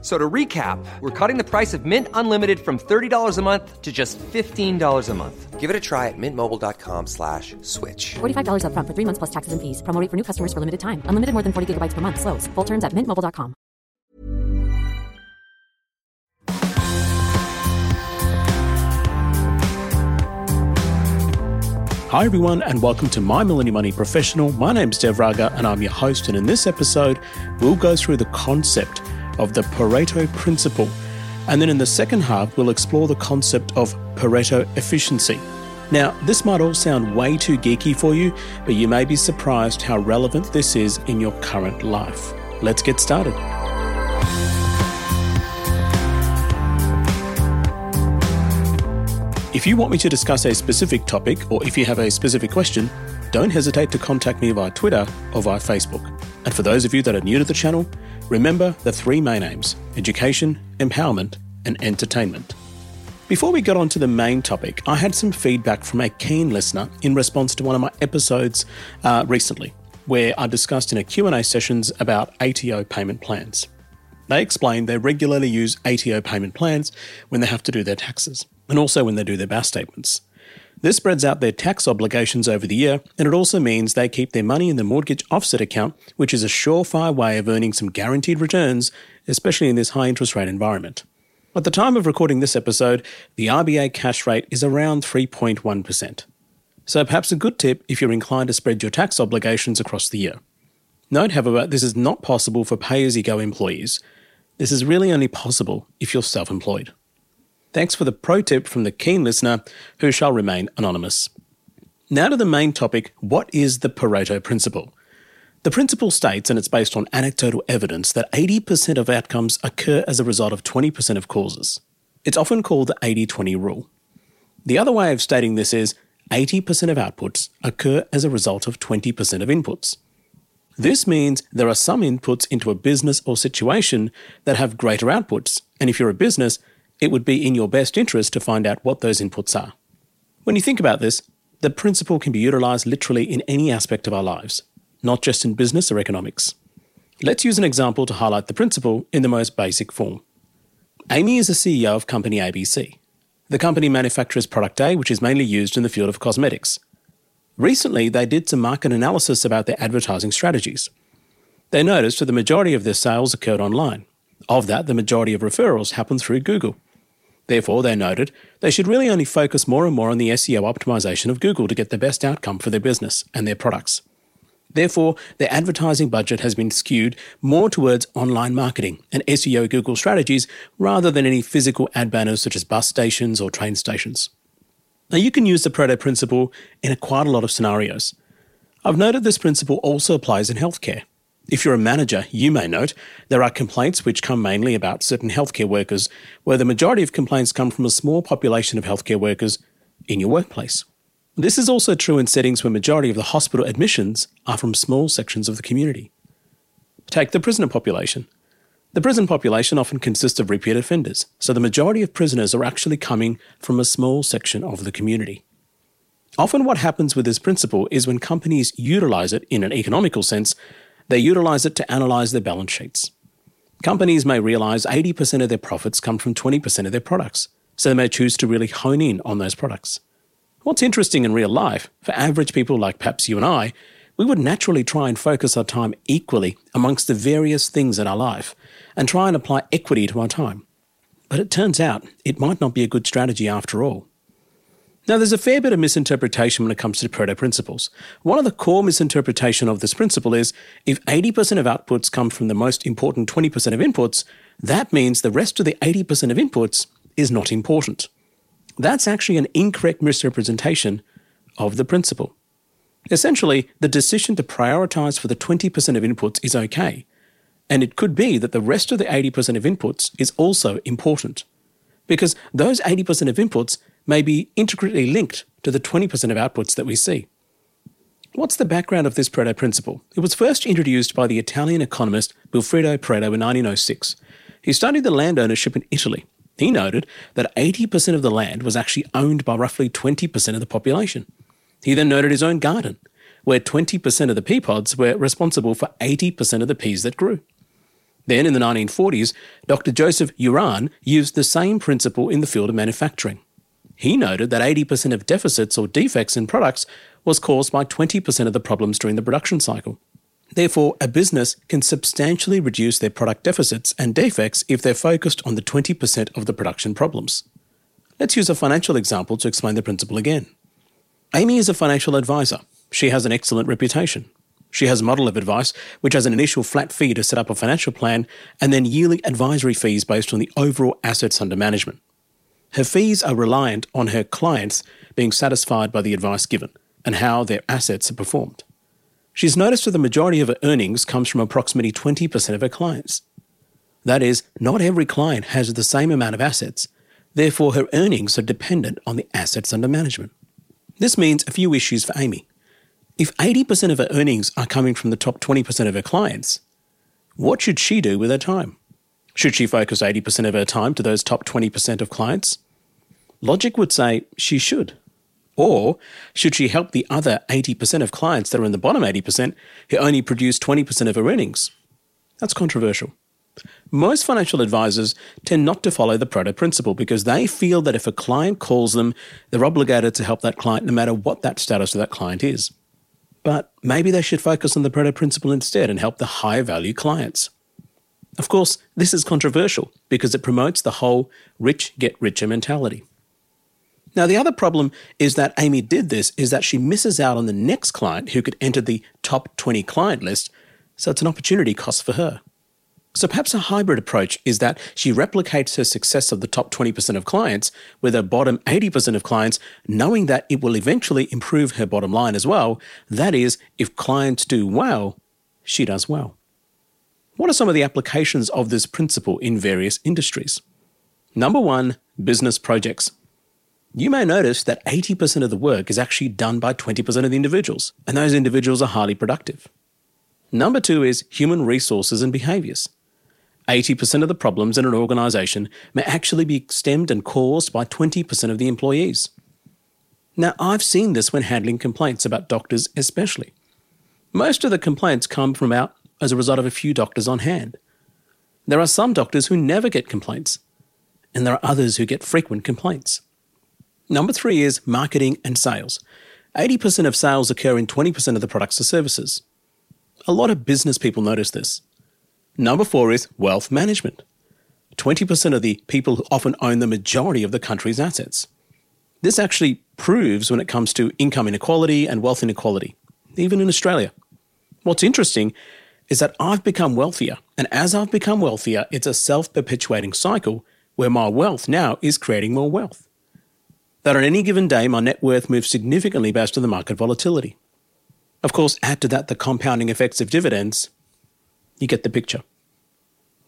So to recap, we're cutting the price of Mint Unlimited from $30 a month to just $15 a month. Give it a try at mintmobile.com slash switch. $45 upfront for three months plus taxes and fees. Promo rate for new customers for limited time. Unlimited more than 40 gigabytes per month. Slows. Full terms at mintmobile.com. Hi, everyone, and welcome to My Millennial Money Professional. My name's Dev Raga, and I'm your host. And in this episode, we'll go through the concept of the Pareto Principle. And then in the second half, we'll explore the concept of Pareto efficiency. Now, this might all sound way too geeky for you, but you may be surprised how relevant this is in your current life. Let's get started. If you want me to discuss a specific topic, or if you have a specific question, don't hesitate to contact me via Twitter or via Facebook. And for those of you that are new to the channel, remember the three main aims education, empowerment, and entertainment. Before we got on to the main topic, I had some feedback from a keen listener in response to one of my episodes uh, recently, where I discussed in a Q&A sessions about ATO payment plans. They explained they regularly use ATO payment plans when they have to do their taxes and also when they do their BAS statements. This spreads out their tax obligations over the year, and it also means they keep their money in the mortgage offset account, which is a surefire way of earning some guaranteed returns, especially in this high interest rate environment. At the time of recording this episode, the RBA cash rate is around 3.1%. So perhaps a good tip if you're inclined to spread your tax obligations across the year. Note, however, this is not possible for pay as you go employees. This is really only possible if you're self employed. Thanks for the pro tip from the keen listener who shall remain anonymous. Now to the main topic what is the Pareto Principle? The principle states, and it's based on anecdotal evidence, that 80% of outcomes occur as a result of 20% of causes. It's often called the 80 20 rule. The other way of stating this is 80% of outputs occur as a result of 20% of inputs. This means there are some inputs into a business or situation that have greater outputs, and if you're a business, it would be in your best interest to find out what those inputs are. When you think about this, the principle can be utilized literally in any aspect of our lives, not just in business or economics. Let's use an example to highlight the principle in the most basic form. Amy is the CEO of company ABC. The company manufactures product A, which is mainly used in the field of cosmetics. Recently, they did some market analysis about their advertising strategies. They noticed that the majority of their sales occurred online. Of that, the majority of referrals happened through Google. Therefore, they noted they should really only focus more and more on the SEO optimization of Google to get the best outcome for their business and their products. Therefore, their advertising budget has been skewed more towards online marketing and SEO Google strategies rather than any physical ad banners such as bus stations or train stations. Now, you can use the Pareto principle in quite a lot of scenarios. I've noted this principle also applies in healthcare. If you're a manager, you may note there are complaints which come mainly about certain healthcare workers, where the majority of complaints come from a small population of healthcare workers in your workplace. This is also true in settings where majority of the hospital admissions are from small sections of the community. Take the prisoner population. The prison population often consists of repeat offenders, so the majority of prisoners are actually coming from a small section of the community. Often, what happens with this principle is when companies utilize it in an economical sense, they utilize it to analyze their balance sheets. Companies may realize 80% of their profits come from 20% of their products, so they may choose to really hone in on those products. What's interesting in real life, for average people like perhaps you and I, we would naturally try and focus our time equally amongst the various things in our life and try and apply equity to our time. But it turns out it might not be a good strategy after all. Now, there's a fair bit of misinterpretation when it comes to Pareto principles. One of the core misinterpretation of this principle is if 80% of outputs come from the most important 20% of inputs, that means the rest of the 80% of inputs is not important. That's actually an incorrect misrepresentation of the principle. Essentially, the decision to prioritize for the 20% of inputs is okay, and it could be that the rest of the 80% of inputs is also important. Because those 80% of inputs may be intricately linked to the 20% of outputs that we see. What's the background of this Pareto principle? It was first introduced by the Italian economist Vilfredo Pareto in 1906. He studied the land ownership in Italy. He noted that 80% of the land was actually owned by roughly 20% of the population. He then noted his own garden, where 20% of the pea pods were responsible for 80% of the peas that grew. Then, in the 1940s, Dr. Joseph Juran used the same principle in the field of manufacturing. He noted that 80% of deficits or defects in products was caused by 20% of the problems during the production cycle. Therefore, a business can substantially reduce their product deficits and defects if they're focused on the 20% of the production problems. Let's use a financial example to explain the principle again. Amy is a financial advisor. She has an excellent reputation. She has a model of advice, which has an initial flat fee to set up a financial plan and then yearly advisory fees based on the overall assets under management. Her fees are reliant on her clients being satisfied by the advice given and how their assets are performed. She's noticed that the majority of her earnings comes from approximately 20% of her clients. That is, not every client has the same amount of assets, therefore, her earnings are dependent on the assets under management. This means a few issues for Amy. If 80% of her earnings are coming from the top 20% of her clients, what should she do with her time? Should she focus 80% of her time to those top 20% of clients? Logic would say she should. Or should she help the other 80% of clients that are in the bottom 80% who only produce 20% of her earnings? That's controversial. Most financial advisors tend not to follow the Pareto principle because they feel that if a client calls them, they're obligated to help that client no matter what that status of that client is. But maybe they should focus on the Pareto principle instead and help the higher value clients. Of course, this is controversial because it promotes the whole rich get richer mentality. Now, the other problem is that Amy did this is that she misses out on the next client who could enter the top 20 client list, so it's an opportunity cost for her. So perhaps a hybrid approach is that she replicates her success of the top 20% of clients with her bottom 80% of clients, knowing that it will eventually improve her bottom line as well. That is, if clients do well, she does well. What are some of the applications of this principle in various industries? Number one, business projects. You may notice that 80% of the work is actually done by 20% of the individuals, and those individuals are highly productive. Number two is human resources and behaviours. 80% of the problems in an organisation may actually be stemmed and caused by 20% of the employees. Now, I've seen this when handling complaints about doctors, especially. Most of the complaints come from about as a result of a few doctors on hand. There are some doctors who never get complaints, and there are others who get frequent complaints. Number three is marketing and sales. 80% of sales occur in 20% of the products or services. A lot of business people notice this. Number four is wealth management. 20% of the people who often own the majority of the country's assets. This actually proves when it comes to income inequality and wealth inequality, even in Australia. What's interesting is that I've become wealthier. And as I've become wealthier, it's a self perpetuating cycle where my wealth now is creating more wealth. That on any given day, my net worth moves significantly based on the market volatility. Of course, add to that the compounding effects of dividends, you get the picture.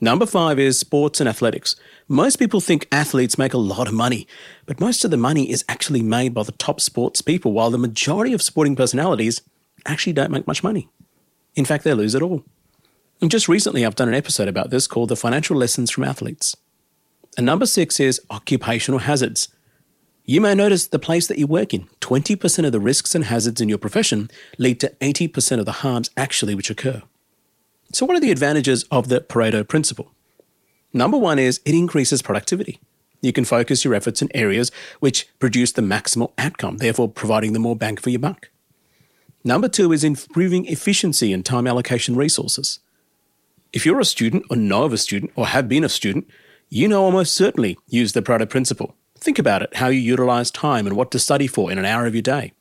Number five is sports and athletics. Most people think athletes make a lot of money, but most of the money is actually made by the top sports people, while the majority of sporting personalities actually don't make much money. In fact, they lose it all. And just recently, I've done an episode about this called The Financial Lessons from Athletes. And number six is occupational hazards. You may notice the place that you work in. 20% of the risks and hazards in your profession lead to 80% of the harms actually which occur. So, what are the advantages of the Pareto principle? Number one is it increases productivity. You can focus your efforts in areas which produce the maximal outcome, therefore providing the more bang for your buck. Number two is improving efficiency and time allocation resources. If you're a student or know of a student or have been a student, you know almost certainly use the Pareto principle. Think about it, how you utilize time and what to study for in an hour of your day.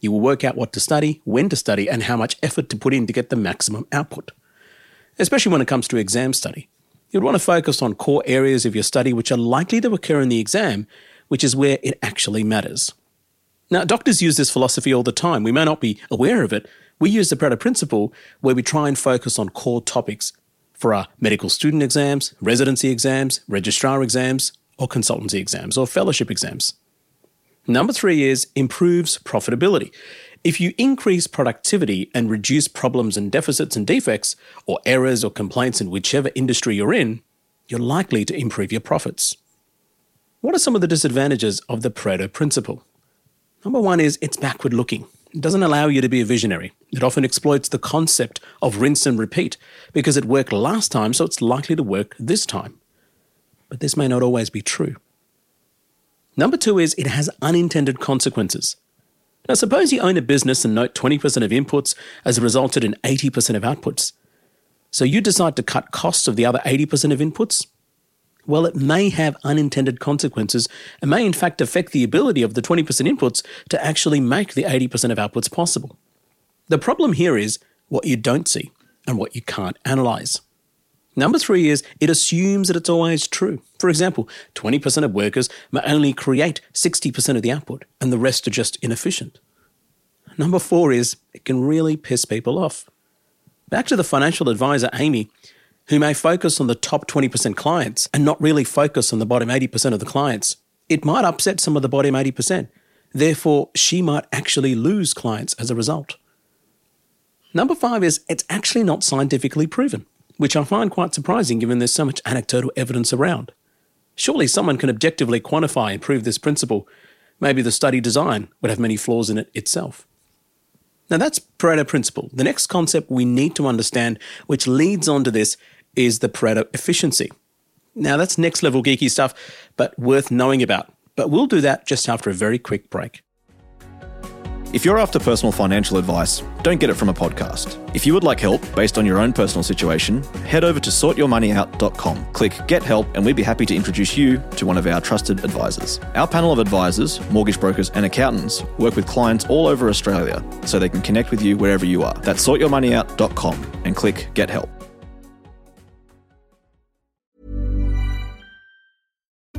You will work out what to study, when to study, and how much effort to put in to get the maximum output. Especially when it comes to exam study. You'd want to focus on core areas of your study which are likely to occur in the exam, which is where it actually matters. Now, doctors use this philosophy all the time. We may not be aware of it. We use the Pareto principle where we try and focus on core topics for our medical student exams, residency exams, registrar exams, or consultancy exams, or fellowship exams. Number three is improves profitability. If you increase productivity and reduce problems and deficits and defects, or errors or complaints in whichever industry you're in, you're likely to improve your profits. What are some of the disadvantages of the Pareto principle? Number one is it's backward looking. It doesn't allow you to be a visionary. It often exploits the concept of rinse and repeat because it worked last time, so it's likely to work this time. But this may not always be true. Number two is it has unintended consequences. Now, suppose you own a business and note 20% of inputs has resulted in 80% of outputs. So you decide to cut costs of the other 80% of inputs. Well, it may have unintended consequences and may in fact affect the ability of the 20% inputs to actually make the 80% of outputs possible. The problem here is what you don't see and what you can't analyze. Number three is it assumes that it's always true. For example, 20% of workers may only create 60% of the output, and the rest are just inefficient. Number four is it can really piss people off. Back to the financial advisor, Amy, who may focus on the top 20% clients and not really focus on the bottom 80% of the clients. It might upset some of the bottom 80%. Therefore, she might actually lose clients as a result. Number five is it's actually not scientifically proven which I find quite surprising given there's so much anecdotal evidence around. Surely someone can objectively quantify and prove this principle. Maybe the study design would have many flaws in it itself. Now that's Pareto principle. The next concept we need to understand, which leads on to this, is the Pareto efficiency. Now that's next level geeky stuff, but worth knowing about. But we'll do that just after a very quick break. If you're after personal financial advice, don't get it from a podcast. If you would like help based on your own personal situation, head over to sortyourmoneyout.com. Click Get Help, and we'd be happy to introduce you to one of our trusted advisors. Our panel of advisors, mortgage brokers, and accountants work with clients all over Australia so they can connect with you wherever you are. That's sortyourmoneyout.com and click Get Help.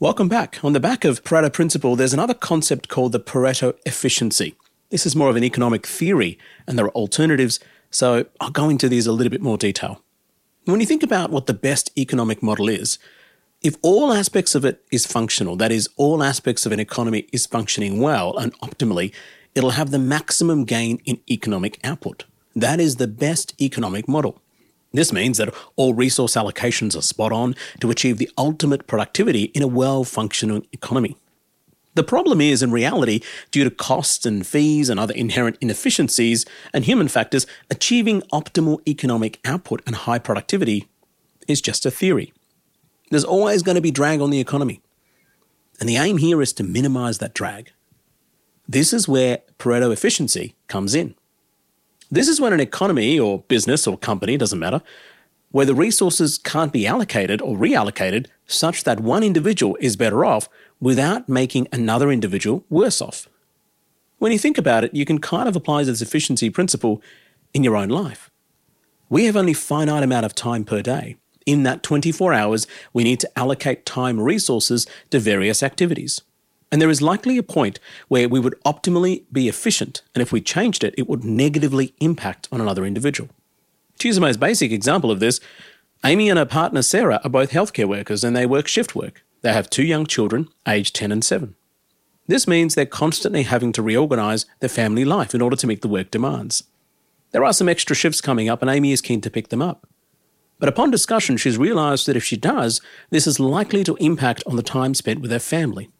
Welcome back. On the back of Pareto principle, there's another concept called the Pareto efficiency. This is more of an economic theory, and there are alternatives, so I'll go into these a little bit more detail. When you think about what the best economic model is, if all aspects of it is functional, that is, all aspects of an economy is functioning well and optimally, it'll have the maximum gain in economic output. That is the best economic model. This means that all resource allocations are spot on to achieve the ultimate productivity in a well functioning economy. The problem is, in reality, due to costs and fees and other inherent inefficiencies and human factors, achieving optimal economic output and high productivity is just a theory. There's always going to be drag on the economy. And the aim here is to minimize that drag. This is where Pareto efficiency comes in. This is when an economy or business or company, doesn't matter, where the resources can't be allocated or reallocated such that one individual is better off without making another individual worse off. When you think about it, you can kind of apply this efficiency principle in your own life. We have only finite amount of time per day. In that 24 hours, we need to allocate time resources to various activities. And there is likely a point where we would optimally be efficient, and if we changed it, it would negatively impact on another individual. To use the most basic example of this, Amy and her partner Sarah are both healthcare workers and they work shift work. They have two young children, aged 10 and 7. This means they're constantly having to reorganize their family life in order to meet the work demands. There are some extra shifts coming up, and Amy is keen to pick them up. But upon discussion, she's realized that if she does, this is likely to impact on the time spent with her family.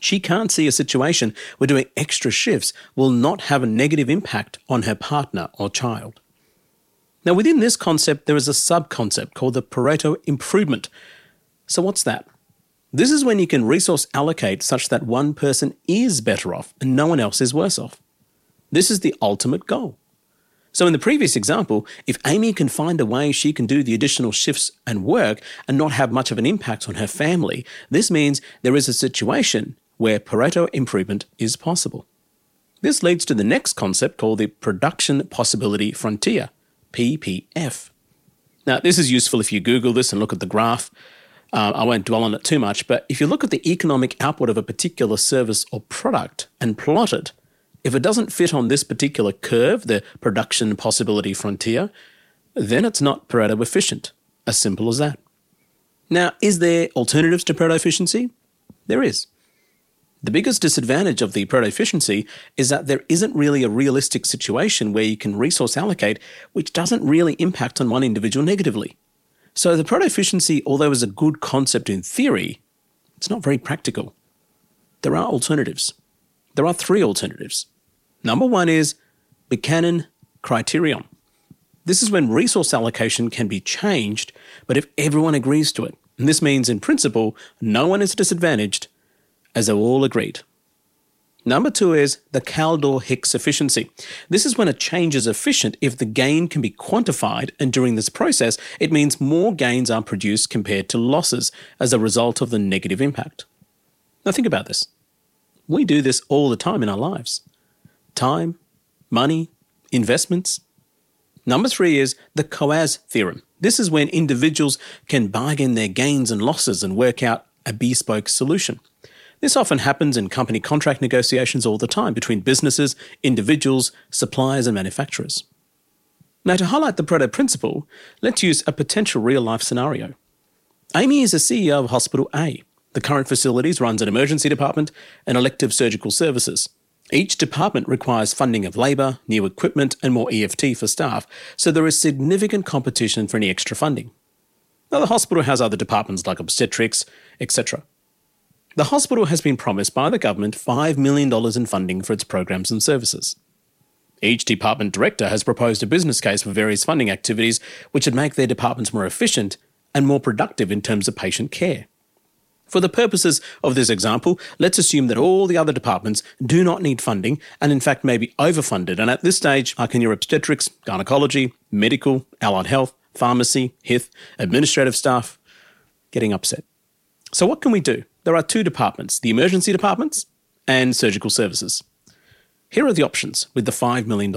She can't see a situation where doing extra shifts will not have a negative impact on her partner or child. Now, within this concept, there is a sub concept called the Pareto improvement. So, what's that? This is when you can resource allocate such that one person is better off and no one else is worse off. This is the ultimate goal. So, in the previous example, if Amy can find a way she can do the additional shifts and work and not have much of an impact on her family, this means there is a situation where Pareto improvement is possible. This leads to the next concept called the Production Possibility Frontier, PPF. Now, this is useful if you Google this and look at the graph. Uh, I won't dwell on it too much, but if you look at the economic output of a particular service or product and plot it, if it doesn't fit on this particular curve, the production possibility frontier, then it's not Pareto efficient. As simple as that. Now, is there alternatives to Pareto efficiency? There is. The biggest disadvantage of the Pareto efficiency is that there isn't really a realistic situation where you can resource allocate which doesn't really impact on one individual negatively. So the Pareto efficiency, although is a good concept in theory, it's not very practical. There are alternatives. There are three alternatives. Number one is the Buchanan criterion. This is when resource allocation can be changed, but if everyone agrees to it. And this means, in principle, no one is disadvantaged as they all agreed. Number two is the Kaldor Hicks efficiency. This is when a change is efficient if the gain can be quantified, and during this process, it means more gains are produced compared to losses as a result of the negative impact. Now, think about this. We do this all the time in our lives time, money, investments. Number three is the Coase theorem. This is when individuals can bargain their gains and losses and work out a bespoke solution. This often happens in company contract negotiations all the time between businesses, individuals, suppliers, and manufacturers. Now, to highlight the Pareto principle, let's use a potential real life scenario. Amy is the CEO of Hospital A. The current facilities runs an emergency department and elective surgical services. Each department requires funding of labour, new equipment, and more EFT for staff, so there is significant competition for any extra funding. Now, the hospital has other departments like obstetrics, etc. The hospital has been promised by the government $5 million in funding for its programs and services. Each department director has proposed a business case for various funding activities which would make their departments more efficient and more productive in terms of patient care. For the purposes of this example, let's assume that all the other departments do not need funding and in fact may be overfunded. And at this stage, I can hear obstetrics, gynecology, medical, allied health, pharmacy, HITH, administrative staff getting upset. So what can we do? there are two departments the emergency departments and surgical services. Here are the options with the $5 million.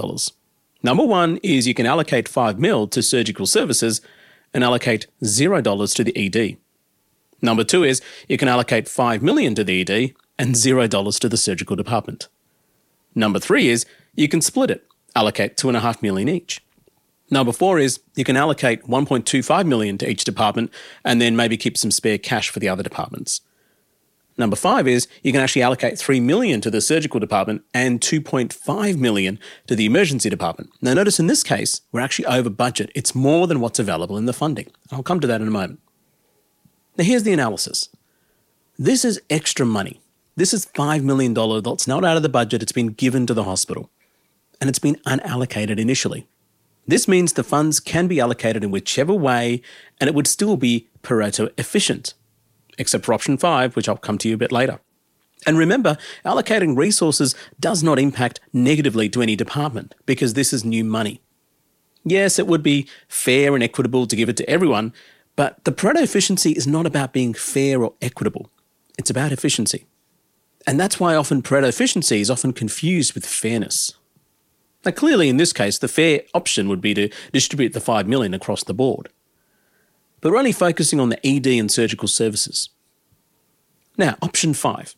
Number one is you can allocate 5 mil to surgical services and allocate $0 to the ED. Number two is you can allocate 5 million to the ED and $0 to the surgical department. Number three is you can split it, allocate 2.5 million each. Number four is you can allocate 1.25 million to each department and then maybe keep some spare cash for the other departments. Number five is you can actually allocate 3 million to the surgical department and 2.5 million to the emergency department. Now notice in this case, we're actually over budget. It's more than what's available in the funding. I'll come to that in a moment. Now here's the analysis. This is extra money. This is $5 million that's not out of the budget. It's been given to the hospital and it's been unallocated initially. This means the funds can be allocated in whichever way and it would still be Pareto efficient except for option five, which I'll come to you a bit later. And remember, allocating resources does not impact negatively to any department because this is new money. Yes, it would be fair and equitable to give it to everyone, but the Pareto efficiency is not about being fair or equitable. It's about efficiency. And that's why often Pareto efficiency is often confused with fairness. Now, clearly, in this case, the fair option would be to distribute the 5 million across the board but we're only focusing on the ED and surgical services. Now, option five,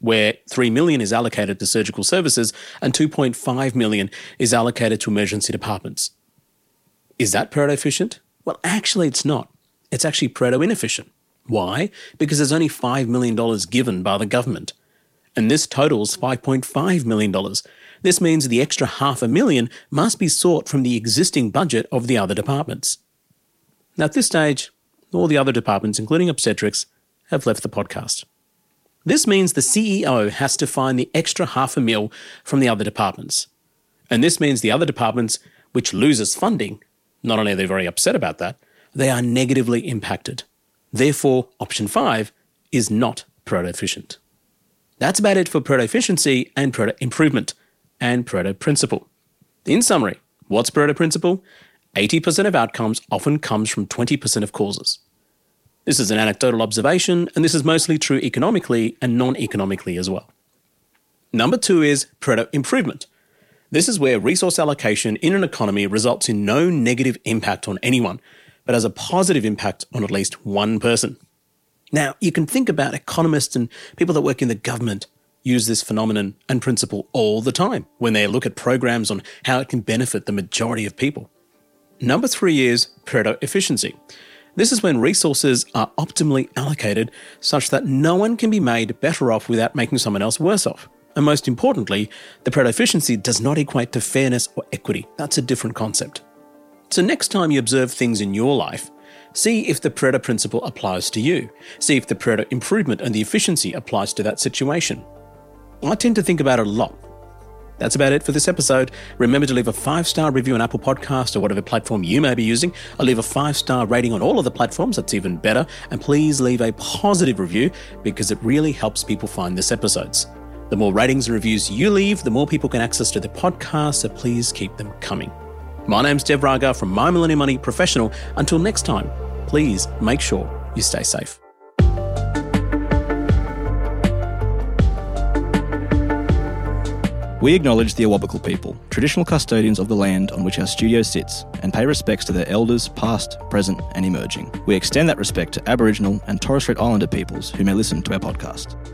where 3 million is allocated to surgical services and 2.5 million is allocated to emergency departments. Is that Pareto efficient? Well, actually, it's not. It's actually Pareto inefficient. Why? Because there's only $5 million given by the government. And this totals $5.5 million. This means the extra half a million must be sought from the existing budget of the other departments. Now, at this stage, all the other departments, including obstetrics, have left the podcast. This means the CEO has to find the extra half a mil from the other departments. And this means the other departments, which loses funding, not only are they very upset about that, they are negatively impacted. Therefore, option five is not Pareto efficient. That's about it for Pareto efficiency and Pareto improvement and Pareto principle. In summary, what's proto principle? 80% of outcomes often comes from 20% of causes. This is an anecdotal observation, and this is mostly true economically and non economically as well. Number two is Pareto improvement. This is where resource allocation in an economy results in no negative impact on anyone, but has a positive impact on at least one person. Now, you can think about economists and people that work in the government use this phenomenon and principle all the time when they look at programs on how it can benefit the majority of people. Number three is Pareto efficiency. This is when resources are optimally allocated such that no one can be made better off without making someone else worse off. And most importantly, the Pareto efficiency does not equate to fairness or equity. That's a different concept. So, next time you observe things in your life, see if the Pareto principle applies to you. See if the Pareto improvement and the efficiency applies to that situation. I tend to think about it a lot that's about it for this episode. Remember to leave a five star review on Apple Podcast or whatever platform you may be using. I'll leave a five star rating on all of the platforms, that's even better. And please leave a positive review because it really helps people find this episodes. The more ratings and reviews you leave, the more people can access to the podcast, so please keep them coming. My name's Dev Raga from My Millennial Money Professional. Until next time, please make sure you stay safe. We acknowledge the Awabakal people, traditional custodians of the land on which our studio sits, and pay respects to their elders, past, present, and emerging. We extend that respect to Aboriginal and Torres Strait Islander peoples who may listen to our podcast.